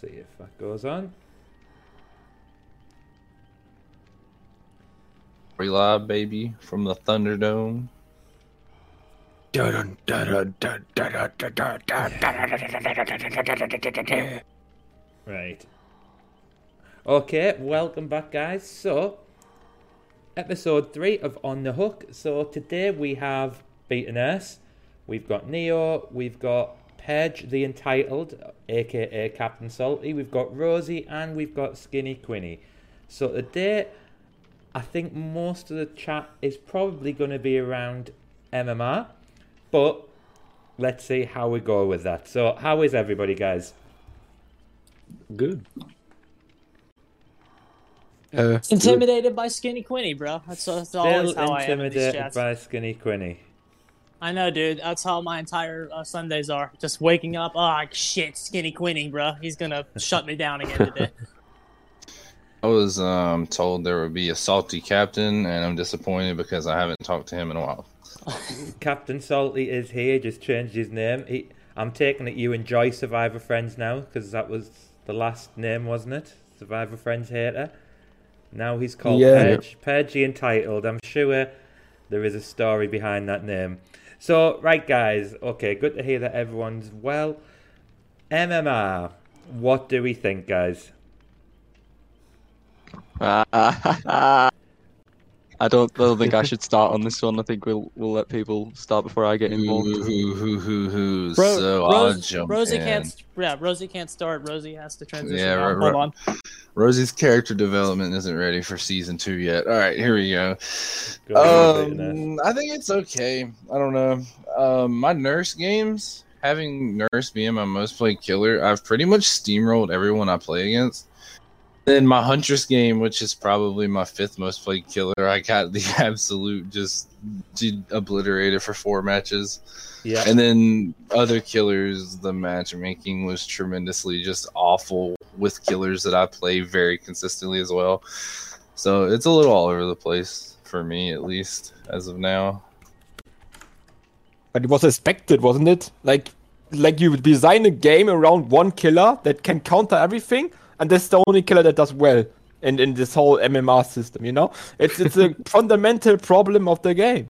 see if that goes on. Free live, baby, from the Thunderdome. Right. Okay, welcome back, guys. So, episode three of On the Hook. So, today we have Beaten Us, we've got Neo, we've got Pedge the Entitled, aka Captain Salty, we've got Rosie, and we've got Skinny Quinny. So, today, I think most of the chat is probably going to be around MMR, but let's see how we go with that. So, how is everybody, guys? Good. Uh, Intimidated by Skinny Quinny, bro. That's, that's always how I am in intimidated by Skinny Quinny. I know, dude. That's how my entire uh, Sundays are. Just waking up. Oh shit, Skinny Quinny, bro. He's gonna shut me down again today. I was um, told there would be a salty captain, and I'm disappointed because I haven't talked to him in a while. Captain Salty is here, just changed his name. He, I'm taking it you enjoy Survivor Friends now, because that was the last name, wasn't it? Survivor Friends hater. Now he's called Yeah. Pedge. Pedge Entitled. I'm sure there is a story behind that name. So, right, guys. Okay, good to hear that everyone's well. MMR. What do we think, guys? I don't, I don't think I should start on this one. I think we'll we'll let people start before I get Hoo, involved. hoo, hoo, hoo, hoo. Bro, So I'll Rose, jump Rosie in. can't. Yeah, Rosie can't start. Rosie has to transition. Yeah, now. right, Hold on. Rosie's character development isn't ready for season two yet. All right, here we go. Go ahead, Um, I think it's okay. I don't know. Um, my nurse games, having nurse being my most played killer, I've pretty much steamrolled everyone I play against. Then my huntress game, which is probably my fifth most played killer, I got the absolute just d- obliterated for four matches. Yeah. And then other killers, the matchmaking was tremendously just awful with killers that I play very consistently as well. So it's a little all over the place for me, at least as of now. but it was expected, wasn't it? Like, like you would design a game around one killer that can counter everything, and that's the only killer that does well in, in this whole MMR system. You know, it's it's a fundamental problem of the game.